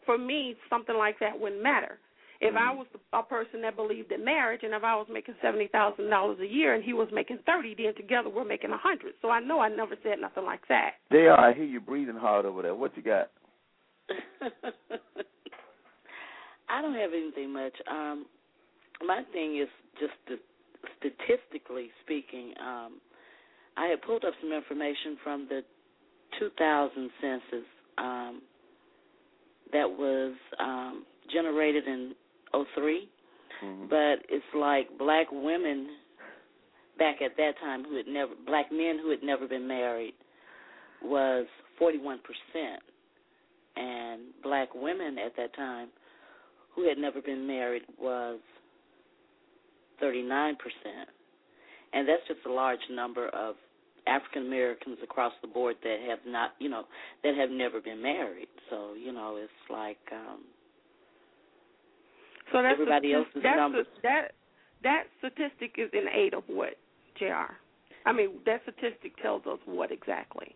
S7: for me, something like that wouldn't matter. If I
S3: Mm-hmm.
S7: was a person that believed in marriage, and if I was making seventy thousand dollars a year and he was making thirty, then together we're making a hundred. So I know I never said nothing like that.
S3: Jr. I hear you breathing hard over there. What you got?
S4: I don't have anything much. Um, my thing is just st- statistically speaking. Um, I had pulled up some information from the 2000 census um, that was um, generated in '03,
S3: Mm-hmm.
S4: but it's like black women back at that time who had never black men who had never been married was 41 percent, and black women at that time who had never been married was 39 percent, and that's just a large number of African Americans across the board that have not, you know, that have never been married. So you know, it's like um,
S7: So that's
S4: Everybody
S7: the,
S4: else's
S7: that's
S4: numbers.
S7: The, that that statistic is in aid of what, Jr. I mean, that statistic tells us what exactly.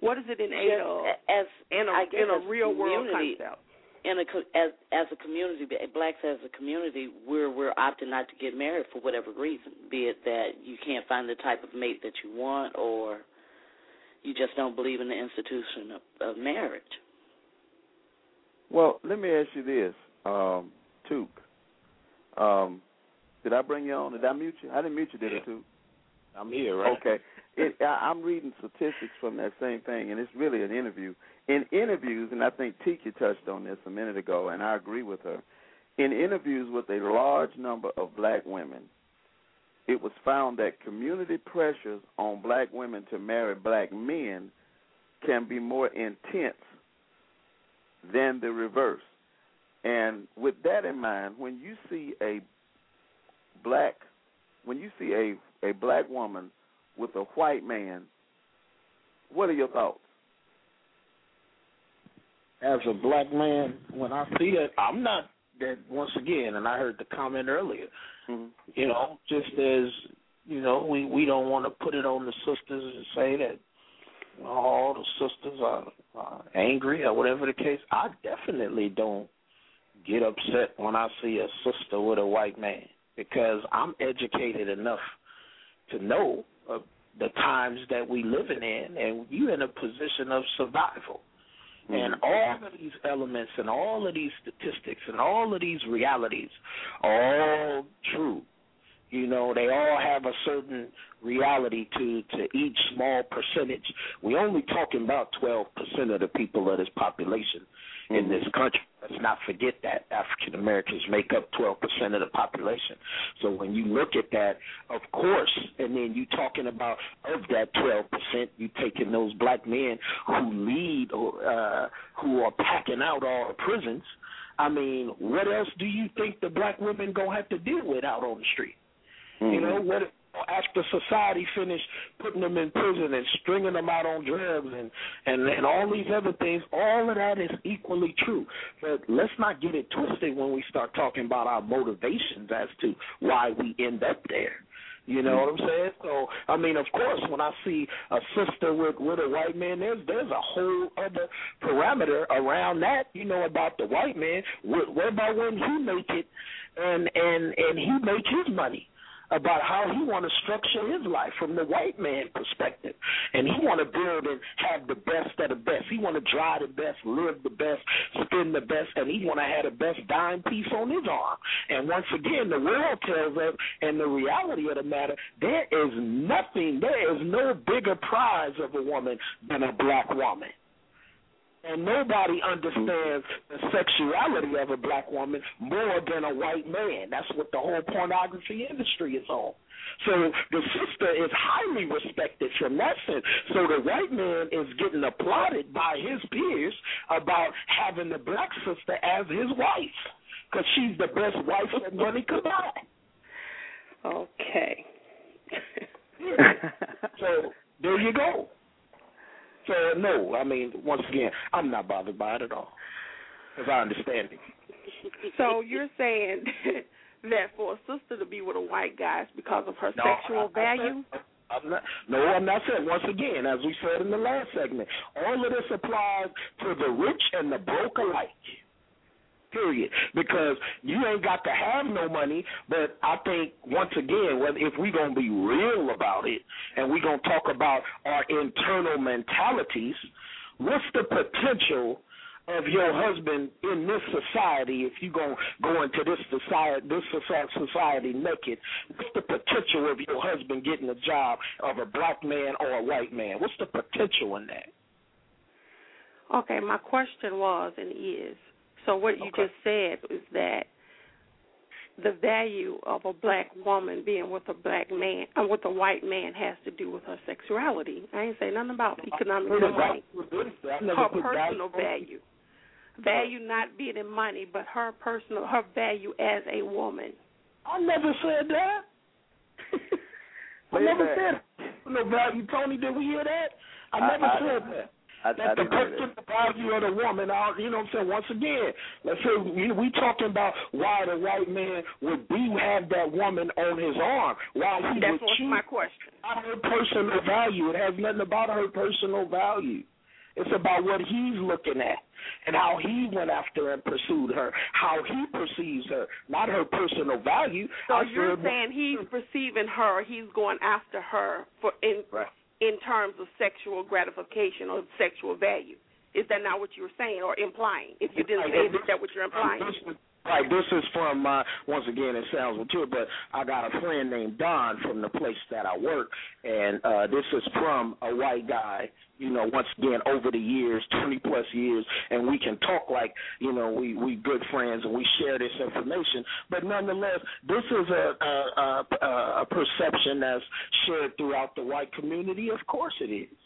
S7: What is it in aid of?
S4: as
S7: in a in a real world concept.
S4: In a as as a community, blacks as a community, we're we're opting not to get married for whatever reason, be it that you can't find the type of mate that you want, or you just don't believe in the institution of, of marriage.
S3: Well, let me ask you this, um, Took. Um, did I bring you on? Did I mute you? I didn't mute you, did I, Took?
S8: I'm here, right?
S3: Okay. It, I'm reading statistics from that same thing, and it's really an interview. In interviews, and I think Tiki touched on this a minute ago, and I agree with her. In interviews with a large number of black women, it was found that community pressures on black women to marry black men can be more intense than the reverse. And with that in mind, when you see a black when you see a a black woman with a white man, what are your thoughts?
S8: as a black man, when I see that, I'm not that once again, and I heard the comment earlier.
S3: Mm-hmm.
S8: You know, just as you know, we we don't want to put it on the sisters and say that you know, all the sisters are, are angry or whatever the case. I definitely don't get upset when I see a sister with a white man because I'm educated enough to know the times that we living in, and you're in a position of survival. Mm-hmm. And all of these elements and all of these statistics and all of these realities are all true. You know, they all have a certain reality to to each small percentage. We only talking about twelve percent of the people of this population in this country. Let's not forget that African Americans make up twelve percent of the population. So when you look at that, of course, and then you talking about of that twelve percent, you taking those black men who lead or uh, who are packing out all the prisons. I mean, what else do you think the black women gonna have to deal with out on the street? You know what? After society finished putting them in prison and stringing them out on drugs and and and all these other things, all of that is equally true. But let's not get it twisted when we start talking about our motivations as to why we end up there. You know what I'm saying? So I mean, of course, when I see a sister with with a white man, there's there's a whole other parameter around that. You know about the white man. What, about when he make it and and and he make his money about how he want to structure his life from the white man perspective, and he want to build and have the best of the best. He want to drive the best, live the best, spend the best, and he want to have the best dime piece on his arm. And once again, the world tells us, and the reality of the matter, there is nothing, there is no bigger prize of a woman than a black woman. And nobody understands the sexuality of a black woman more than a white man. That's what the whole pornography industry is on. So the sister is highly respected from that sense. So the white man is getting applauded by his peers about having the black sister as his wife because she's the best wife that money could buy.
S7: Okay.
S8: so there you go. So no, I mean, once again, I'm not bothered by it at all because I understand it.
S7: So you're saying that for a sister to be with a white guy is because of her
S8: No,
S7: sexual
S8: I- I
S7: value?
S8: I'm not, no, I'm not saying. Once again, as we said in the last segment, all of this applies to the rich and the broke alike. Period. Because you ain't got to have no money, but I think once again, if we're gonna be real about it and we're gonna talk about our internal mentalities, what's the potential of your husband in this society if you're gonna go into this society this soci- society naked? What's the potential of your husband getting a job of a black man or a white man? What's the potential in that?
S7: Okay, my question was and is so what you just said is that the value of a black woman being with a black man and with a white man has to do with her sexuality. I ain't say nothing about economic
S8: I never
S7: money. Her personal
S8: value-
S7: value. Value not being in money, but her personal her value as a woman.
S8: I never said that. I never
S3: minute.
S8: said no value, Tony. Did we hear that? I,
S3: I-
S8: never
S3: I-
S8: said that.
S3: I, I
S8: That the
S3: didn't hear that.
S8: personal value of the woman, I- you know what I'm saying? Once again, let's say we, we talking about why the white man would be have that woman on his arm, why he
S7: That's
S8: would
S7: what's
S8: choose
S7: my question.
S8: not her personal value. It has nothing about her personal value. It's about what he's looking at and how he went after and pursued her, how he perceives her, not her personal value.
S7: So
S8: I
S7: you're saying he's perceiving her, he's going after her for in in terms of sexual gratification or sexual value. Is that not what you were saying or implying? If you didn't say is that what you're implying?
S8: Right, this is from uh once again it sounds mature, but I got a friend named Don from the place that I work and uh this is from a white guy, you know, once again over the years, twenty plus years, and we can talk like, you know, we we good friends and we share this information. But nonetheless, this is a a, a, a perception that's shared throughout the white community. Of course it is.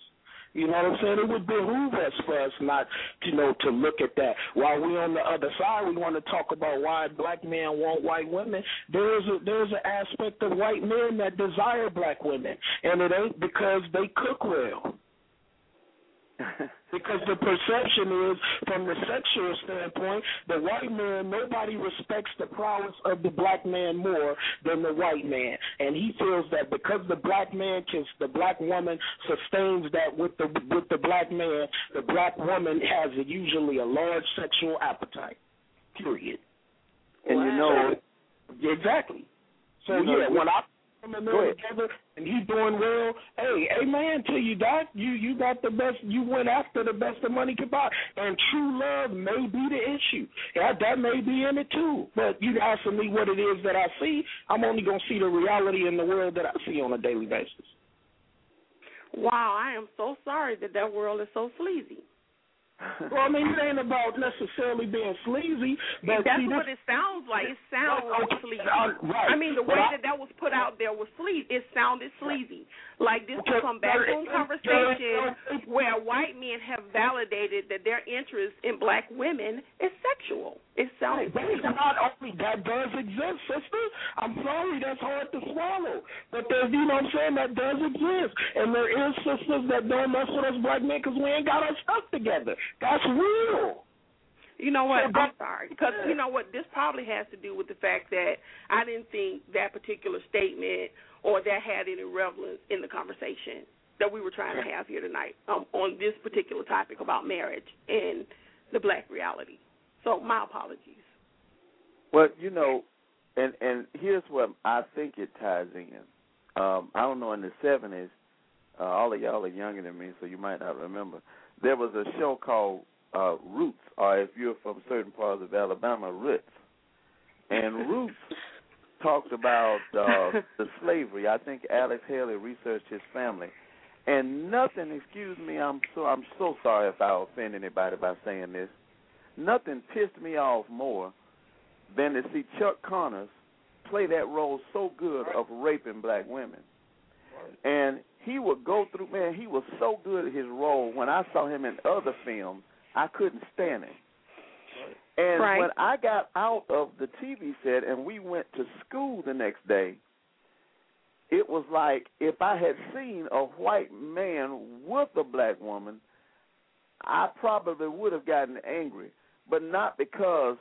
S8: You know what I'm saying? It would behoove us for us not, you know, to look at that. While we're on the other side, we want to talk about why black men want white women. There is a there's an aspect of white men that desire black women, and it ain't because they cook well. Because the perception is, from the sexual standpoint, the white man, nobody respects the prowess of the black man more than the white man. And he feels that because the black man can, the black woman sustains that with the with the black man, the black woman has a, usually a large sexual appetite. Period.
S3: And you know,
S8: Exactly. So
S3: You know,
S8: yeah,
S3: we-
S8: when I come in
S3: Go
S8: there together and he doing well, hey, amen to you, Doc. You you got the best. You went after the best the money could buy, and true love may be the issue. Yeah, that may be in it too. But you asking me what it is that I see, I'm only gonna see the reality in the world that I see on a daily basis.
S7: Wow, I am so sorry that that world is so sleazy.
S8: Well, I mean, it ain't about necessarily being sleazy, but
S7: That's
S8: see,
S7: what it sounds like. It sounds
S8: Okay,
S7: sleazy.
S8: right.
S7: I mean, the way that that was put out there was sleazy. It sounded sleazy. Like this was some backroom conversation where white men have validated that their interest in black women is sexual. It sounds
S8: not only that does exist, sister. I'm sorry, that's hard to swallow. But there's, you know what I'm saying, that does exist. And there is sisters that don't mess with us black men because we ain't got our stuff together. That's real.
S7: You know what? I'm sorry because you know what? This probably has to do with the fact that I didn't think that particular statement or that had any relevance in the conversation that we were trying to have here tonight um, on this particular topic about marriage and the black reality. So my apologies.
S3: Well, you know, and and here's what I think it ties in. Um, I don't know in the seventies. Uh, all of y'all are younger than me, so you might not remember. There was a show called uh, Roots, or if you're from certain parts of Alabama, Roots. And Roots talks about uh, the slavery. I think Alex Haley researched his family, and nothing. Excuse me, I'm so I'm so sorry if I offend anybody by saying this. Nothing pissed me off more than to see Chuck Connors play that role so good of raping black women. And he would go through man, he was so good at his role. When I saw him in other films, I couldn't stand him. And
S7: Right.
S3: when I got out of the TV set and we went to school the next day, it was like if I had seen a white man with a black woman, I probably would have gotten angry, but not because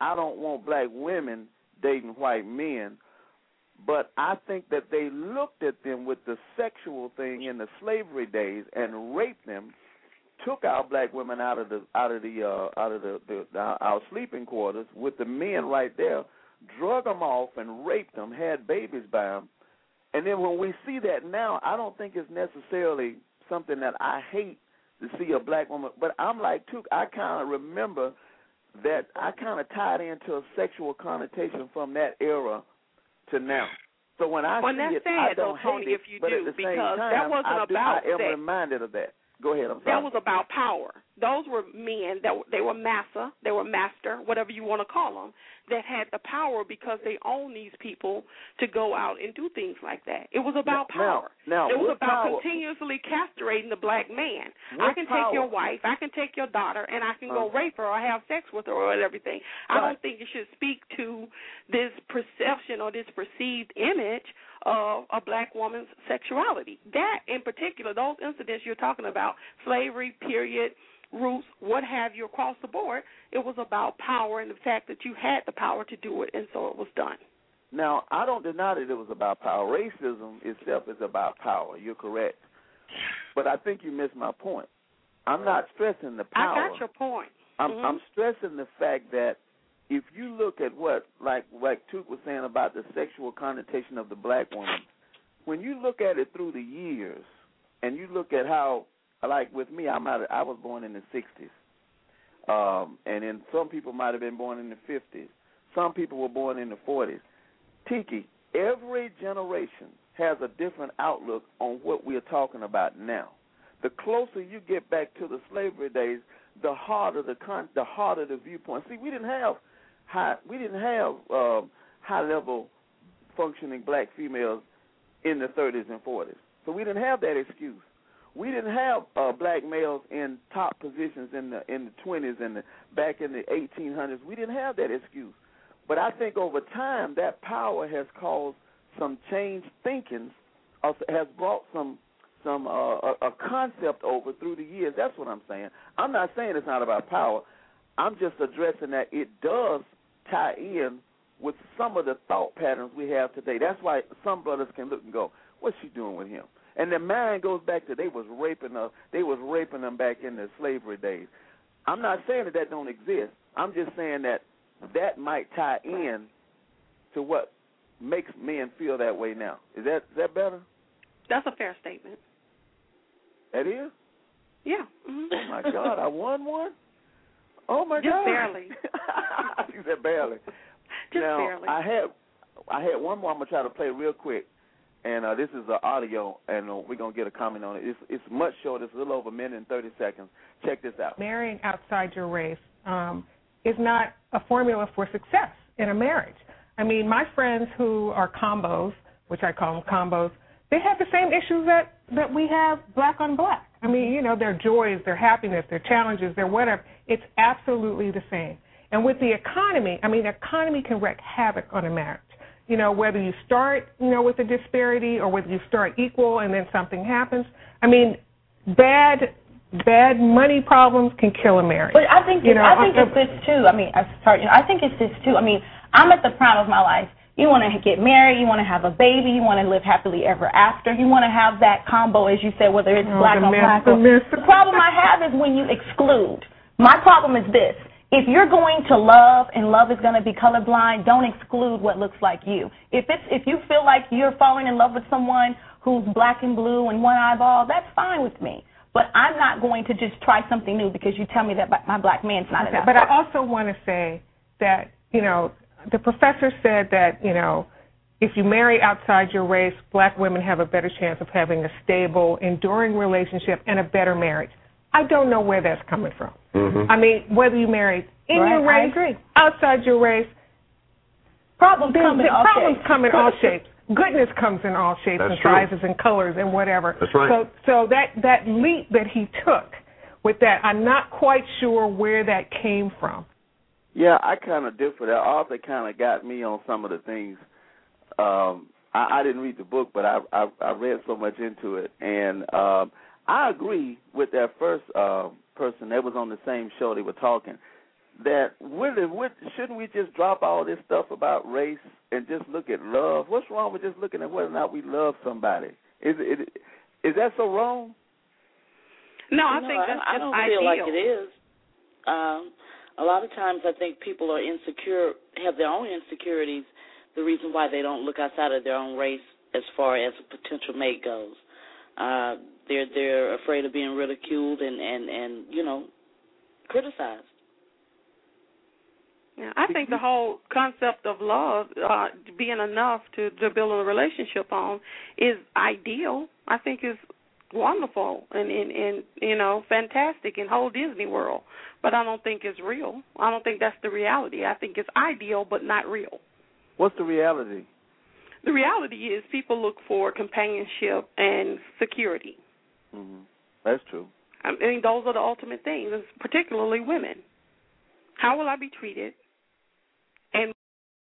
S3: I don't want black women dating white men, but I think that they looked at them with the sexual thing in the slavery days and raped them, took our black women out of the out of the uh, out of the, the, the our sleeping quarters with the men right there, drug them off and raped them, had babies by them, and then when we see that now, I don't think it's necessarily something that I hate to see a black woman, but I'm like too. I kind of remember that I kind of tied into a sexual connotation from that era to now. So when I
S7: Well,
S3: see
S7: that's
S3: it, I
S7: sad,
S3: don't
S7: though, Tony,
S3: hate it,
S7: if you
S3: but
S7: do,
S3: at the same
S7: because
S3: time,
S7: that wasn't
S3: I, do,
S7: about
S3: I am
S7: sex.
S3: reminded of that. Go ahead. I'm sorry.
S7: That was about power. Those were men that they were massa, they were master, whatever you want to call them, that had the power because they own these people to go out and do things like that. It was about
S3: Now-
S7: power.
S3: now,
S7: it was about
S3: power-
S7: continuously castrating the black man. I can
S3: power-
S7: take your wife, I can take your daughter, and I can go
S3: Uh-huh.
S7: rape her or have sex with her or everything. I don't think it should speak to this perception or this perceived image of a black woman's sexuality. That in particular, those incidents you're talking about, slavery, period, roots, what have you, across the board, it was about power and the fact that you had the power to do it, and so it was done.
S3: Now, I don't deny that it was about power. Racism itself is about power. You're correct. But I think you missed my point. I'm not stressing the power.
S7: I got your point.
S3: I'm,
S7: Mhm.
S3: I'm stressing the fact that if you look at what, like, like Took was saying about the sexual connotation of the black woman, when you look at it through the years, and you look at how, like with me, I'm out. Of, I was born in the '60s, um, and then some people might have been born in the '50s. Some people were born in the '40s. Tiki, every generation has a different outlook on what we're talking about now. The closer you get back to the slavery days, the harder the con- the harder the viewpoint. See, we didn't have high we didn't have um, high level functioning black females in the 30s and 40s, so we didn't have that excuse. We didn't have uh, black males in top positions in the in the 20s and the, back in the 1800s. We didn't have that excuse. But I think over time that power has caused some changed thinking, uh, has brought some some uh, a, a concept over through the years. That's what I'm saying. I'm not saying it's not about power. I'm just addressing that it does tie in with some of the thought patterns we have today. That's why some brothers can look and go, "What's she doing with him?" And their mind goes back to they was raping her. They was raping them back in the slavery days. I'm not saying that that don't exist. I'm just saying that that might tie in to what makes men feel that way now. Is that is that better?
S7: That's a fair statement.
S3: That is.
S7: Yeah. Mhm.
S3: Oh my God, I won one. Oh my
S7: Just
S3: God.
S7: barely.
S3: he said barely.
S7: Just
S3: now,
S7: barely.
S3: I had I had one more. I'm gonna try to play real quick, and uh, this is the audio, and uh, we're gonna get a comment on it. It's it's much shorter. It's a little over a minute and thirty seconds. Check this out.
S12: marrying outside your race um, is not a formula for success in a marriage. I mean, my friends who are combos, which I call them combos, they have the same issues that that we have black on black. I mean, you know, their joys, their happiness, their challenges, their whatever. It's absolutely the same. And with the economy, I mean, the economy can wreak havoc on a marriage. You know, whether you start, you know, with a disparity or whether you start equal and then something happens. I mean, bad bad money problems can kill a marriage.
S11: But I think
S12: You
S11: it's,
S12: know,
S11: I think it's this too. I mean, I sorry, you know, I think it's this too. I mean, I'm at the prime of my life. You want to get married, you want to have a baby, you want to live happily ever after. You want to have that combo, as you said, whether it's
S12: Oh,
S11: black
S12: myth,
S11: black. or- the problem I have is when you exclude. My problem is this: if you're going to love and love is going to be colorblind, don't exclude what looks like you. If it's if you feel like you're falling in love with someone who's black and blue and one eyeball, that's fine with me. But I'm not going to just try something new because you tell me that my black man's not
S12: Okay,
S11: enough.
S12: But I also want to say that, you know, the professor said that, you know, if you marry outside your race, black women have a better chance of having a stable, enduring relationship and a better marriage. I don't know where that's coming from. Mm-hmm. I mean, whether you marry in
S11: Right,
S12: your
S11: I
S12: race,
S11: agree.
S12: outside your race,
S11: Problems come in
S12: then
S11: all
S12: problems
S11: shapes.
S12: come in all shapes. Goodness comes in all shapes
S9: That's
S12: and
S9: true.
S12: sizes and colors and whatever.
S9: That's right.
S12: So, so that that leap that he took with that, I'm not quite sure where that came from.
S3: Yeah, I kind of differ. That author kind of got me on some of the things. Um, I, I didn't read the book, but I, I I read so much into it, and um, I agree with that first uh, person that was on the same show. They were talking that really, what, shouldn't we just drop all this stuff about race and just look at love? What's wrong with just looking at whether or not we love somebody? Is it is that so wrong?
S7: No, I
S4: No,
S7: think that's
S4: I
S7: just
S4: don't
S7: ideal.
S4: feel like it is. Um, a lot of times, I think people are insecure, have their own insecurities. The reason why they don't look outside of their own race, as far as a potential mate goes, uh, they're they're afraid of being ridiculed and and and you know criticized.
S7: Yeah, I think the whole concept of love uh, being enough to to build a relationship on is ideal. I think is wonderful and and and you know fantastic in whole Disney World, but I don't think it's real. I don't think that's the reality. I think it's ideal but not real.
S3: What's the reality?
S7: The reality is people look for companionship and security.
S3: Mm-hmm. That's true.
S7: I mean, those are the ultimate things, particularly women. How will I be treated?